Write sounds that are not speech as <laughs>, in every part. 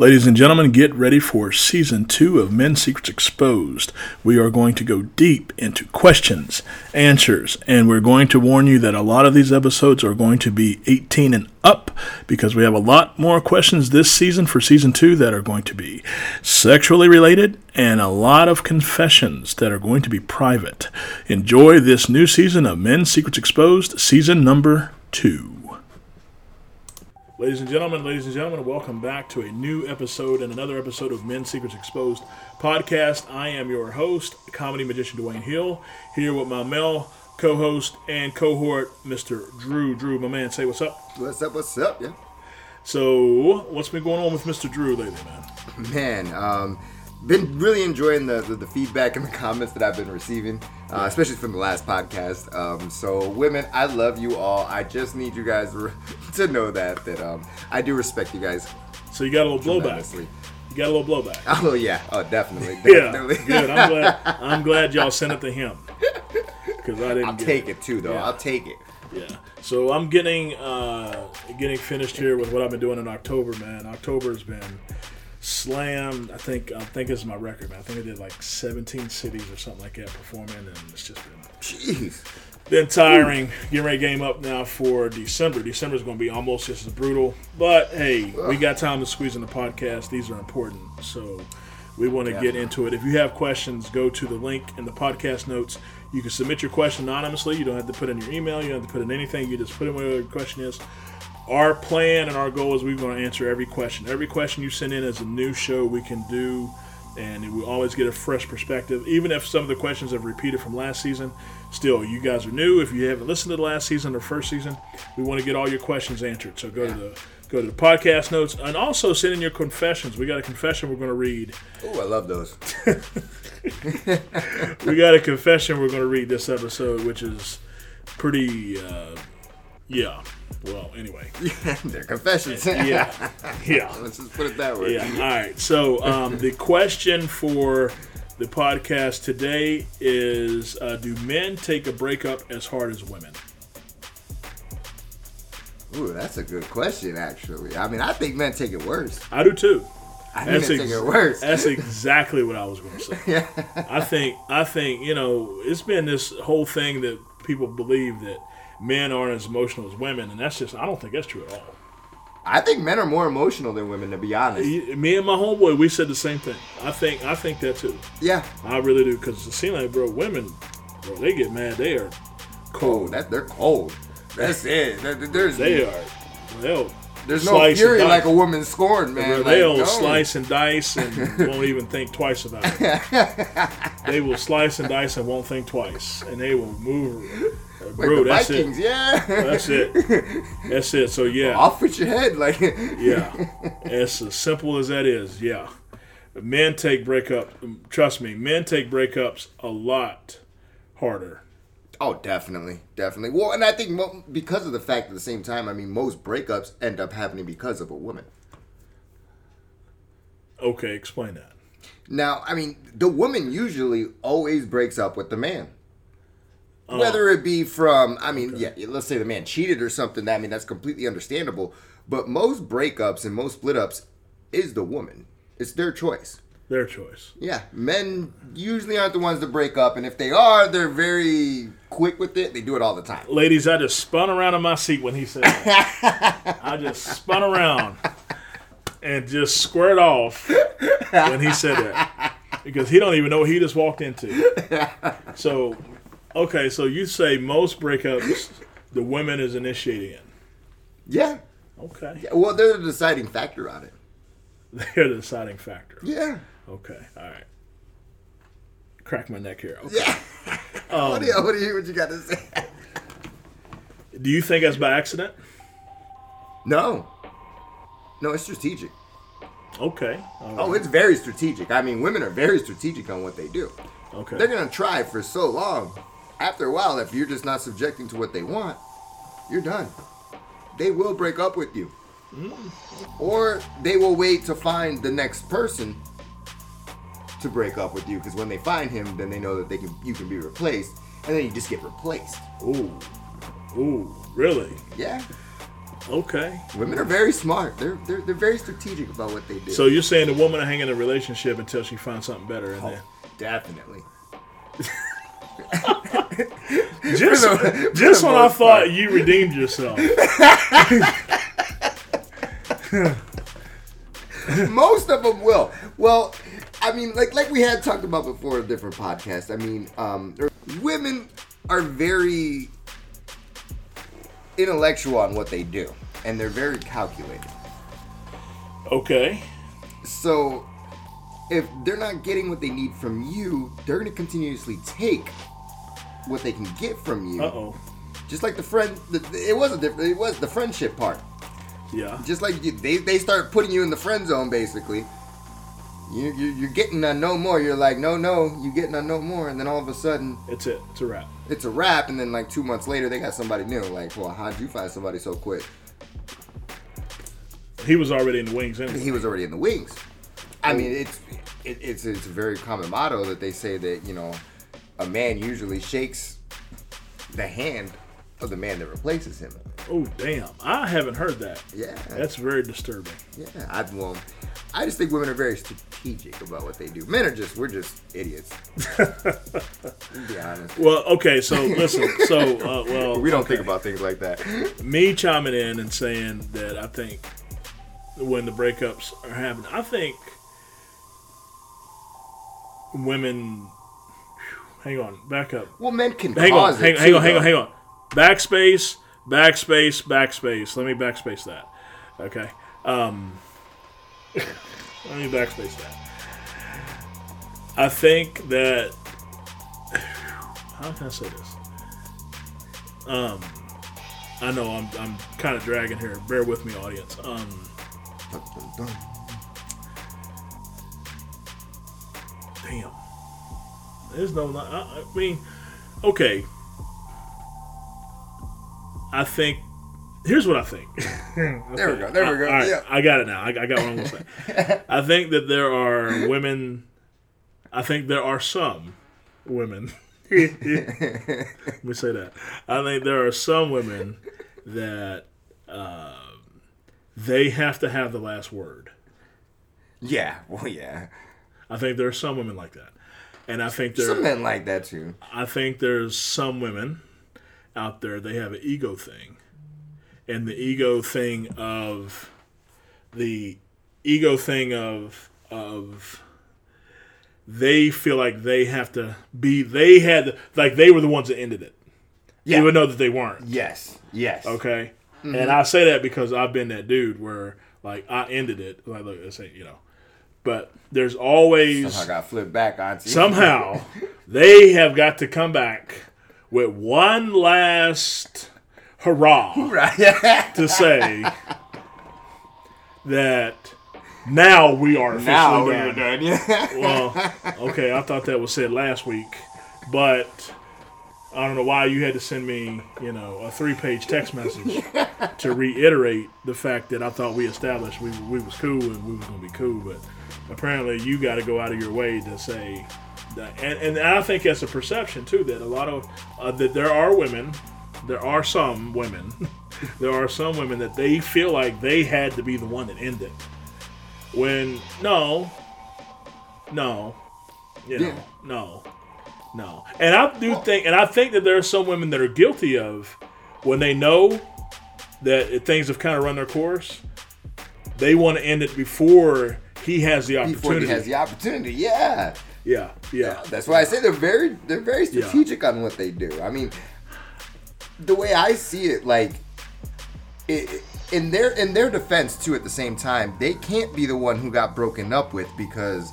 Ladies and gentlemen, get ready for season two of Men's Secrets Exposed. We are going to go deep into questions, answers, and we're going to warn you that a lot of these episodes are going to be 18 and up because we have a lot more questions this season for season two that are going to be sexually related and a lot of confessions that are going to be private. Enjoy this new season of Men's Secrets Exposed, season number two. Ladies and gentlemen, ladies and gentlemen, welcome back to a new episode and another episode of Men's Secrets Exposed podcast. I am your host, comedy magician Dwayne Hill, here with my male co-host and cohort, Mr. Drew. Drew, my man, say what's up. What's up? What's up? Yeah. So, what's been going on with Mr. Drew lately, man? Man, um, been really enjoying the, the, the feedback and the comments that I've been receiving, uh, especially from the last podcast. Um, so, women, I love you all. I just need you guys <laughs> to know that that um, I do respect you guys. So you got a little blowback. You got a little blowback. <laughs> Oh yeah, oh definitely, definitely. yeah, good. I'm glad. <laughs> I'm glad y'all sent it to him because I didn't. I'll take it. it. too, though. Yeah. I'll take it. Yeah. So I'm getting uh, getting finished here with what I've been doing in October, man. October's been slammed. I think I think this is my record, man. I think I did like 17 cities or something like that performing, and it's just been jeez. Been tiring. Ooh. Getting ready game up now for December. December is going to be almost just as brutal, but hey, we got time to squeeze in the podcast. These are important, so we want to get into it. If you have questions, go to the link in the podcast notes. You can submit your question anonymously. You don't have to put in your email. You don't have to put in anything. You just put in whatever your question is our plan and our goal is we're going to answer every question. Every question you send in is a new show we can do, and we always get a fresh perspective. Even if some of the questions have repeated from last season, still, you guys are new. If you haven't listened to the last season or first season, we want to get all your questions answered. So go to the go to the podcast notes and also send in your confessions. We got a confession we're going to read. Oh, I love those. <laughs> we got a confession we're going to read this episode, which is pretty. Uh, yeah. Well, anyway. <laughs> They're confessions. yeah. Yeah. <laughs> Let's just put it that way. Yeah. All right. So um, the question for the podcast today is uh, Do men take a breakup as hard as women? Ooh, that's a good question, actually. I mean, I think men take it worse. I do too. I think that's ex- take it worse. That's <laughs> exactly what I was going to say. yeah. I think, I think, you know, it's been this whole thing that people believe that men aren't as emotional as women, and that's just I don't think that's true at all. I think men are more emotional than women, to be honest. Me and my homeboy, we said the same thing. I think I think that too. Yeah, I really do because it seems like, bro, women, bro, they get mad. They are cold. Oh, that they're cold. That's it. There's they are. They'll there's no fury like a woman scorned, man. they'll no. slice and dice and <laughs> won't even think twice about it. <laughs> they will slice and dice and won't think twice, and they will move bro, like that's Vikings, it. yeah. That's it. That's it. So yeah, off with your head, like yeah. It's <laughs> as simple as that is. Yeah, men take breakup. Trust me, men take breakups a lot harder. Oh, definitely, definitely. Well, and I think because of the fact at the same time, I mean, most breakups end up happening because of a woman. Okay, explain that. Now, I mean, the woman usually always breaks up with the man. Oh. Whether it be from, I mean, okay. yeah, let's say the man cheated or something. I mean, that's completely understandable. But most breakups and most split ups is the woman. It's their choice. Their choice. Yeah, men usually aren't the ones to break up, and if they are, they're very quick with it. They do it all the time. Ladies, I just spun around in my seat when he said that. <laughs> I just spun around and just squared off when he said that because he don't even know what he just walked into. So Okay, so you say most breakups, the women is initiating it. Yeah. Okay. Yeah, well, they're the deciding factor on it. <laughs> They're the deciding factor. Yeah. Okay. All right. Crack my neck here. Okay. Yeah. <laughs> Um, what, do you, what do you what you got to say? Do you think that's by accident? No. No, it's strategic. Okay. Right. Oh, it's very strategic. I mean, women are very strategic on what they do. Okay. They're gonna try for so long after a while, if you're just not subjecting to what they want, you're done. They will break up with you. Mm-hmm. Or they will wait to find the next person to break up with you because when they find him, then they know that they can you can be replaced, and then you just get replaced. Ooh, ooh, really? Yeah. Okay. Women are very smart. They're they're, they're very strategic about what they do. So you're saying the woman will hang in a relationship until she finds something better, and Oh, then definitely. <laughs> <laughs> just For the- just when I most thought part. you redeemed yourself. <laughs> Most of them will. Well, I mean, like like we had talked about before in different podcast. I mean, um, women are very intellectual on what they do, and they're very calculated. Okay. So, if they're not getting what they need from you, they're going to continuously take what they can get from you. Uh oh. Just like the friend, the, it was a different. It was the friendship part. Yeah. just like you, they, they start putting you in the friend zone basically you, you, you're getting a no more you're like no no you getting a no more and then all of a sudden It's it. It's a wrap. it's a wrap and then like two months later they got somebody new like well how'd you find somebody so quick He was already in the wings anyway. he was already in the wings i mean it's it, it's it's a very common motto that they say that you know a man usually shakes the hand of the man that replaces him Oh damn! I haven't heard that. yeah That's very disturbing. Yeah, I well, I just think women are very strategic about what they do. Men are just we're just idiots. <laughs> be honest, Well, okay. So listen. So uh, <laughs> well, we don't okay. think about things like that. me chiming in and saying that I think when the breakups are happening, I think women. Hang on, back up. Well, men can Hang on, hang, hang too, on, hang on, hang on. Backspace, backspace, backspace. Let me backspace that. Okay. Um, <laughs> let me backspace that. I think that. <sighs> How can I say this? Um, I know I'm I'm kind of dragging here. Bear with me, audience. Um, damn. There's no. I, I mean, okay. I think. Here's what I think. <laughs> There we go. There we go. All right, Yeah. I got it now. I, I got what I'm gonna say. <laughs> I think that there are women. I think there are some women. <laughs> Let me say that. I think there are some women that uh, they have to have the last word. Yeah, well, yeah. I think there are some women like that, and I think there. Some men like that too. I think there's some women out there they have an ego thing, and the ego thing of the ego thing of of they feel like they have to be they had like they were the ones that ended it, Yeah. even though that they weren't. Yes. Yes. Okay, mm-hmm. and I say that because I've been that dude where like I ended it. Like look, I say you know, but there's always I got flipped back on somehow <laughs> they have got to come back with one last hurrah right. to say that now we are officially now done. done. Yeah. Well, okay, I thought that was said last week, but I don't know why you had to send me, you know, a three-page text message to reiterate the fact that I thought we established we we was cool and we was gonna be cool, but apparently you got to go out of your way to say that, and, and I think that's a perception too that a lot of uh, that there are women, there are some women, <laughs> there are some women that they feel like they had to be the one that ended. When no, no, you know, Yeah. no, no. And I do think, and I think that there are some women that are guilty of when they know that things have kind of run their course, they want to end it before he has the opportunity. Before he has the opportunity, yeah. yeah, yeah, That's why I say they're very they're very strategic on what they do. I mean, the way I see it, like it, in their in their defense too. At the same time, they can't be the one who got broken up with because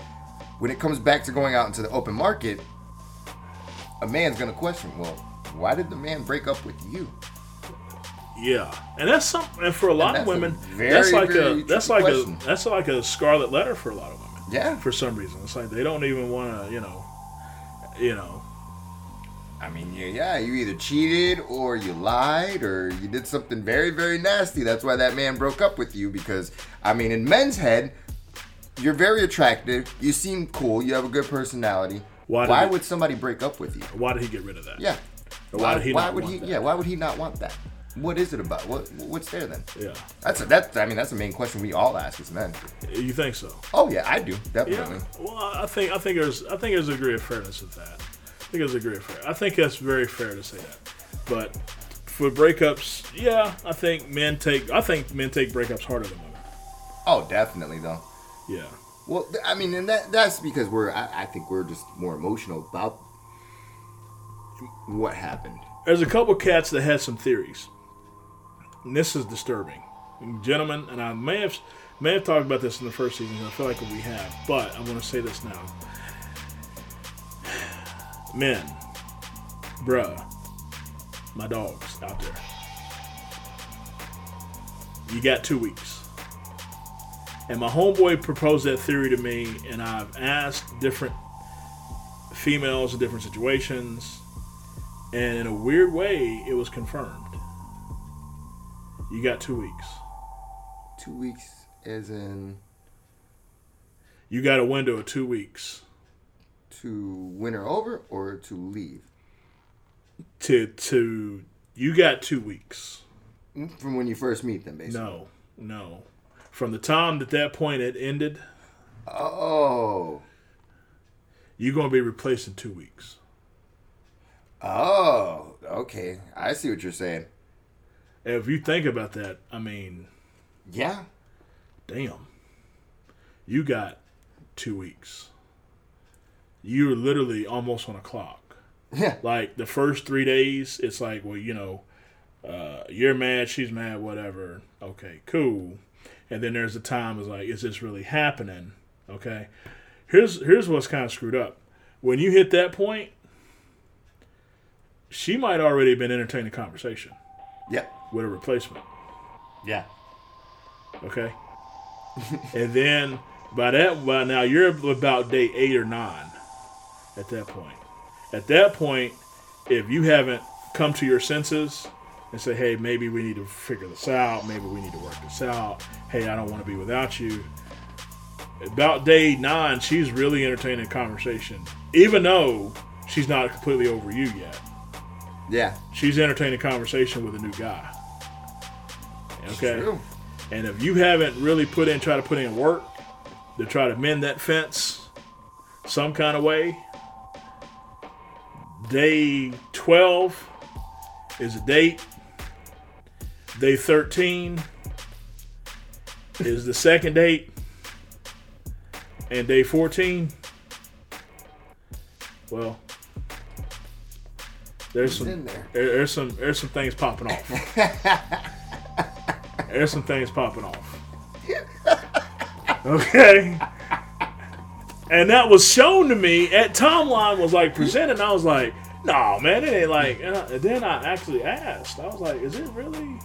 when it comes back to going out into the open market, a man's gonna question, well, why did the man break up with you? yeah. And that's something. And for a lot of women, very, that's like a that's like question. a that's like a scarlet letter for a lot of women. Yeah, For some reason, it's like they don't even want to, you know, you know. I mean, yeah, yeah, you either cheated or you lied or you did something very, very nasty. That's why that man broke up with you because, I mean, in men's head, you're very attractive. You seem cool. You have a good personality. Why Why, it- would somebody break up with you? Why did he get rid of that? Yeah. Or why did he why would he? that? Yeah. Why would he not want that? what is it about? What what's there then? Yeah. That's a, that's I mean that's the main question we all ask as men. You think so? Oh yeah, I do definitely. Yeah. Well, I think I think there's I think there's a degree of fairness with that. I think there's a degree of fair. I think that's very fair to say that. But for breakups, yeah, I think men take I think men take breakups harder than women. Oh, definitely though. Yeah. Well, I mean, and that that's because we're I, I think we're just more emotional about what happened. There's a couple cats that had some theories. And this is disturbing. Gentlemen, and I may have may have talked about this in the first season, I feel like we have, but I'm gonna say this now. <sighs> Men, bruh, my dogs out there. You got two weeks. And my homeboy proposed that theory to me, and I've asked different females in different situations, and in a weird way, it was confirmed. You got two weeks. Two weeks, as in You got a window of two weeks to win her over or to leave. to to. You got two weeks. Mm, from when you first meet them, basically. No, no. From the time that that point had ended, Oh. you're gonna be replaced in two weeks. Oh. Okay. I see what you're saying. If you think about that, I mean, Yeah. damn. You got two weeks. You're literally almost on a clock. Yeah. like the first three days, it's like, well, you know, uh, you're mad, she's mad, whatever. Okay, cool. And then there's a time is like, is this really happening? Okay. Here's here's what's kind of screwed up. When you hit that point, she might already have been entertaining a conversation Yeah. with a replacement. Yeah. Okay. <laughs> and then by that by now you're about day eight or nine at that point. At that point, if you haven't come to your senses and say, hey, maybe we need to figure this out, maybe we need to work this out, hey, I don't want to be without you. About day nine, she's really entertaining a conversation. Even though she's not completely over you yet. Yeah. She's entertaining a conversation with a new guy. Okay. And if you haven't really put in, try to put in work to try to mend that fence some kind of way, day 12 is a date. Day 13 is the second date. And day 14, well, there's some there. there- there's some there's some things popping off. <laughs> there's some things popping off. Okay. And that was shown to me at timeline was like presented. And I was like, "No, man, it ain't like." And, I, and then I actually asked. I was like, "Is it really?"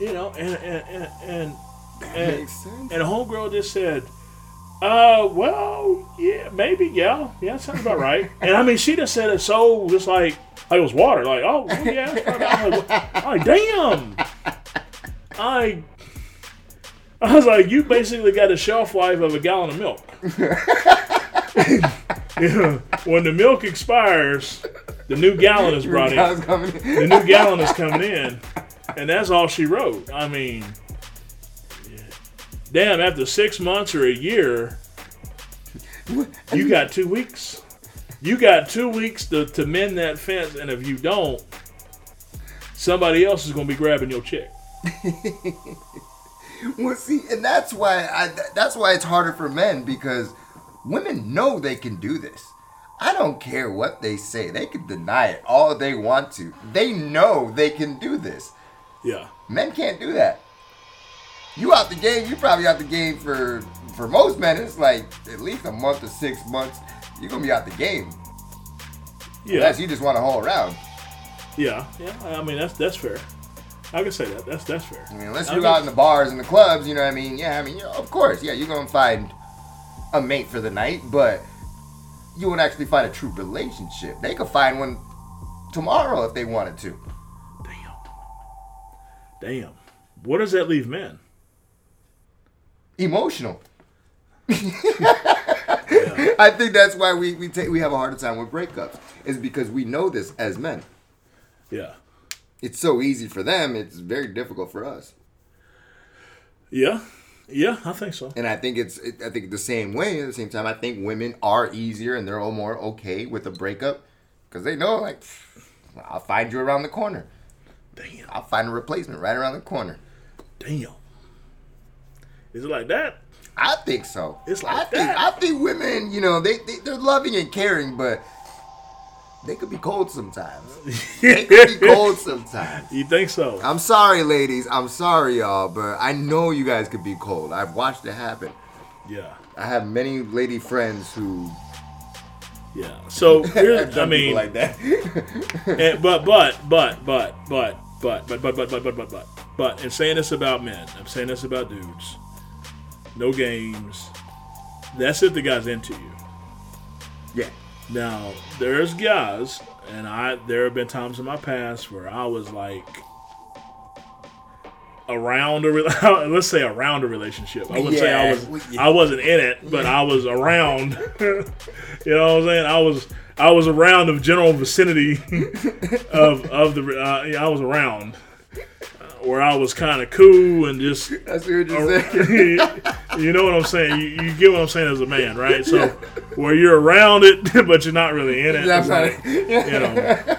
You know, and and and and, and, and homegirl just said, "Uh, well, yeah, maybe, yeah, yeah, sounds about right." <laughs> And I mean, she just said it so just like like it was water. Like, oh, well, yeah, that's probably- I was like, damn. I I was like, you basically got a shelf life of a gallon of milk. <laughs> Yeah, When the milk expires, the new gallon is brought in. The new gallon is coming in, and that's all she wrote. I mean, damn, after six months or a year, you got two weeks. You got two weeks to, to mend that fence, and if you don't, somebody else is going to be grabbing your chick. <laughs> Well, see, and that's why I, that's why it's harder for men because women know they can do this. I don't care what they say; they can deny it all they want to. They know they can do this. Yeah. Men can't do that. You out the game? You probably out the game for for most men. It's like at least a month to six months. You're gonna be out the game Yeah. unless you just want to hold around. Yeah. Yeah. I mean, that's that's fair. I can say that. That's that's fair. I mean, unless you're out in the bars and the clubs, you know what I mean? Yeah, I mean, you know, of course, yeah, you're gonna find a mate for the night, but you won't actually find a true relationship. They could find one tomorrow if they wanted to. Damn. What does that leave men? Emotional. <laughs> I think that's why we we take we have a harder time with breakups is because we know this as men. Yeah. it's so easy for them. It's very difficult for us. Yeah, yeah, I think so. And I think it's it, I think the same way. At the same time, I think women are easier and they're all more okay with a breakup because they know like I'll find you around the corner. Damn, I'll find a replacement right around the corner. damn. Is it like that? I think so. It's like I think that. I think women, you know, they, they they're loving and caring, but they could be cold sometimes. <laughs> they could be cold sometimes. You think so? I'm sorry, ladies. I'm sorry, y'all, but I know you guys could be cold. I've watched it happen. Yeah, I have many lady friends who yeah. So <laughs> I mean, like that. and, but but but but but but but but but but but but but but and saying this about men, I'm saying this about dudes. No games. That's if the guy's into you. yeah. Now, there's guys, and I there have been times in my past where I was like around a re- <laughs> let's say around a relationship. I wouldn't say I was we- I wasn't in it, but I was around. <laughs> you know what I'm saying? I was I was around the general vicinity <laughs> of of the uh, yeah, I was around uh, where I was kind of cool and just That's what you're saying. you know what I'm saying? You, you get what I'm saying as a man, right? So where you're around it, but you're not really in it. That's like, you know,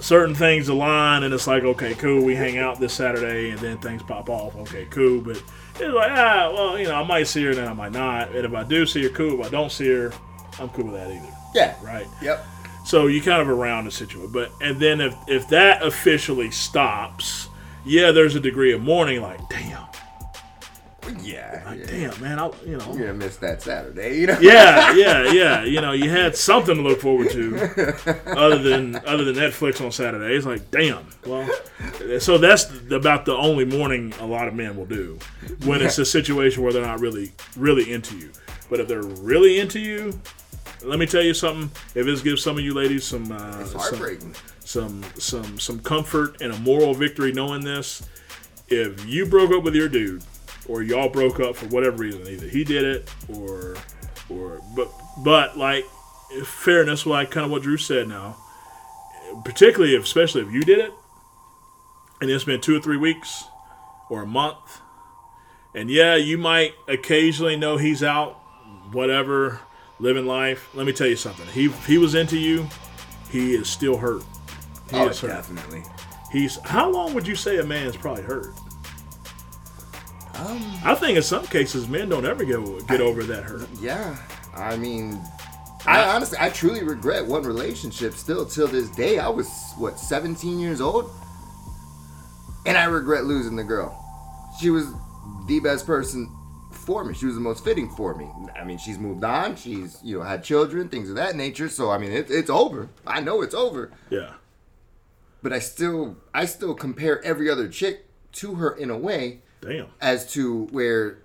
certain things align, and it's like, okay, cool, we hang out this Saturday, and then things pop off. Okay, cool, but it's like, ah, well, you know, I might see her, and then I might not, and if I do see her, cool. If I don't see her, I'm cool with that either, Yeah. right? Yep. So you kind of around the situation, but and then if if that officially stops, yeah, there's a degree of mourning, like, damn, Yeah. like, yeah. damn, man, I, you know. You're gonna miss that Saturday, you know? yeah, yeah, yeah. You know, you had something to look forward to other than other than Netflix on Saturday. It's like, damn. Well, so that's the, about the only mourning a lot of men will do when it's a situation where they're not really really into you. But if they're really into you, let me tell you something. If this gives some of you ladies some uh, some, some some some comfort and a moral victory knowing this. If you broke up with your dude, or y'all broke up for whatever reason, either he did it or or but but like fairness, like kind of what Drew said now, particularly if especially if you did it, and it's been two or three weeks or a month, and yeah, you might occasionally know he's out, whatever, living life. Let me tell you something. He he was into you, he is still hurt. He Oh, is hurt. definitely. He's how long would you say a man is probably hurt? Um, I think in some cases men don't ever get get over that hurt. yeah. I mean, I honestly, I truly regret one relationship still till this day. I was, what, 17 years old? And I regret losing the girl. She was the best person for me. She was the most fitting for me. I mean, she's moved on. She's, you know, had children, things of that nature. So, I mean, it, it's over. I know it's over. Yeah. But I still, I still compare every other chick to her in a way Damn. as to where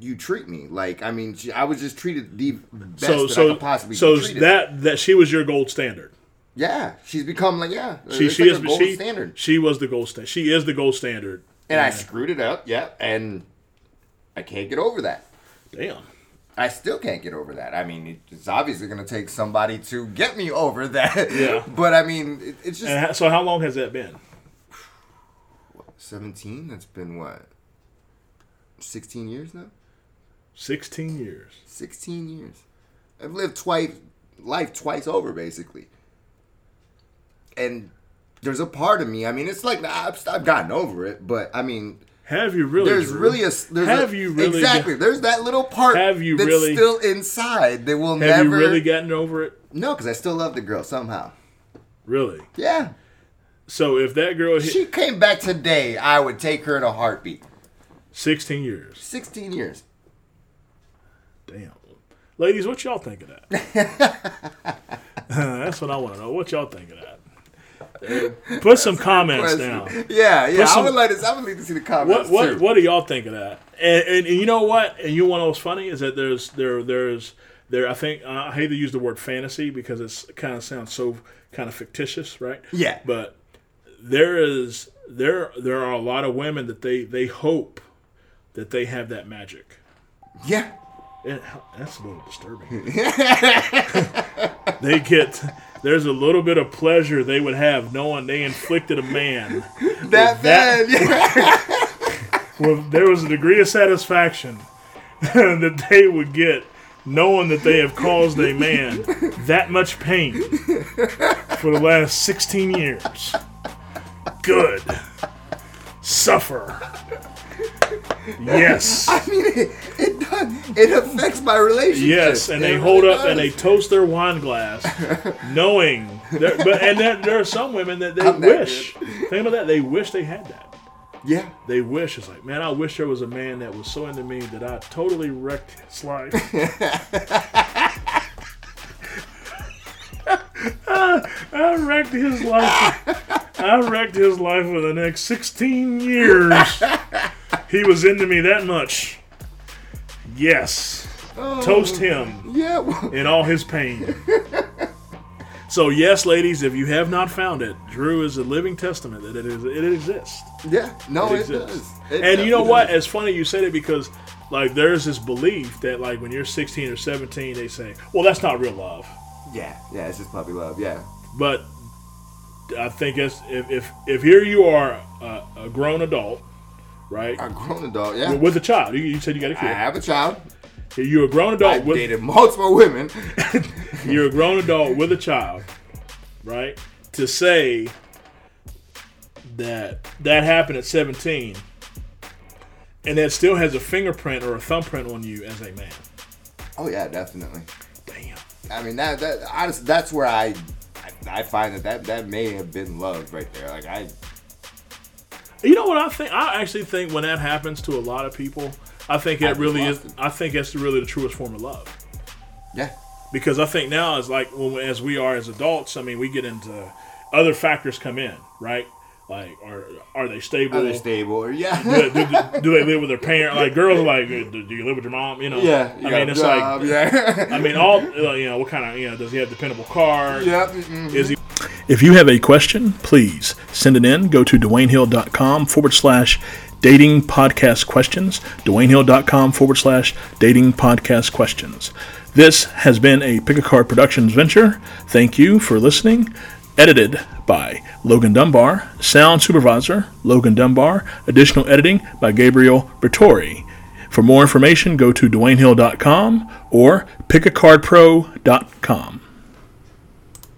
you treat me. Like, I mean, she, I was just treated the best So that I so could possibly so be that that she was your gold standard. yeah, she's become like yeah, She she like is gold she standard. she was the gold standard. She is the gold standard. And I screwed it up, yeah, and I can't get over that. Damn. I still can't get over that. I mean, it's obviously going to take somebody to get me over that. Yeah. <laughs> but I mean, it, it's just And so how long has that been? 17. That's been what? 16 years now. Sixteen years. 16 years. I've lived twice, life twice over, basically. And there's a part of me. I mean, it's like I've, I've gotten over it, but I mean, Have you really? there's really a there's Have a, you really exactly there's that little part Have you that's really- still inside that will Have never Have you really gotten over it? no because I still love the girl somehow. Really? Yeah, So if that girl hit she came back today, I would take her in a heartbeat. sixteen years, 16 years. damn. Ladies, what y'all think of that? <laughs> That's what I want to know. What y'all think of that? Uh, Put some comments down. Yeah, yeah. some- I would like to. I would like to see the comments what too. what do y'all think of that? And, and, and you know what? And you know what's funny is that there's there there's there. I think I hate to use the word fantasy because it's kind of sounds so kind of fictitious, right? Yeah. But there is there there are a lot of women that they they hope that they have that magic. Yeah. And that's a little disturbing. <laughs> they get there's a little bit of pleasure they would have knowing they inflicted a man. <laughs> That man, yeah. <laughs> Well, there was a degree of satisfaction that they would get knowing that they have caused a man that much pain for the last 16 years. Good. Suffer. Yes. <laughs> I mean, it, it does. It affects my relationship. Yes, and It they really hold up and they toast their wine glass, <laughs> knowing. That, but and there, there are some women that they I'm that wish. Think about that. They wish they had that. Yeah. They wish it's like, man, I wish there was a man that was so into me that I totally wrecked his life. I, <laughs> I wrecked his life. I wrecked his life for the next 16 years. <laughs> He was into me that much. Yes. Oh. Toast him Yeah. <laughs> in all his pain. So yes, ladies, if you have not found it, Drew is a living testament that it is it exists. Yeah. No, it, exists. does. It and you know what? does. It's funny you said it because like there's this belief that like when you're 16 or 17, they say, "Well, that's not real love." Yeah. Yeah. It's just puppy love. Yeah. But I think it's, if if if here you are a, a grown adult, right, A grown adult. Yeah. with a child. You, you said you got a kid. I have a child. You're a grown adult I've with dated multiple women. <laughs> you're a grown adult with a child, right? To say that that happened at 17 and that still has a fingerprint or a thumbprint on you as a man. oh yeah, definitely. Damn. I mean that that honestly, that's where I, I I find that, that that may have been love right there. Like I You know what I think? I actually think when that happens to a lot of people, I think it I've really is. it. I think that's really the truest form of love. yeah. Because I think now is like when as we are as adults. I mean, we get into other factors come in, right? Like, are are they stable? Are they stable or <laughs> yeah. do, do- do they live with their parent? Like girls are like, do, do you live with your mom? You know. yeah. you I mean, it's job, like, yeah. <laughs> I mean, all you know. What kind of you know? Does he have dependable car? yeah. mm-mm. Is he? If you have a question, please send it in. Go to DwayneHill.com forward slash dating podcast questions. DwayneHill.com forward slash dating podcast questions. This has been a Pick a Card Productions venture. Thank you for listening. Edited by Logan Dunbar. Sound supervisor Logan Dunbar. Additional editing by Gabriel Bertori. For more information, go to DwayneHill.com or pickacardpro.com.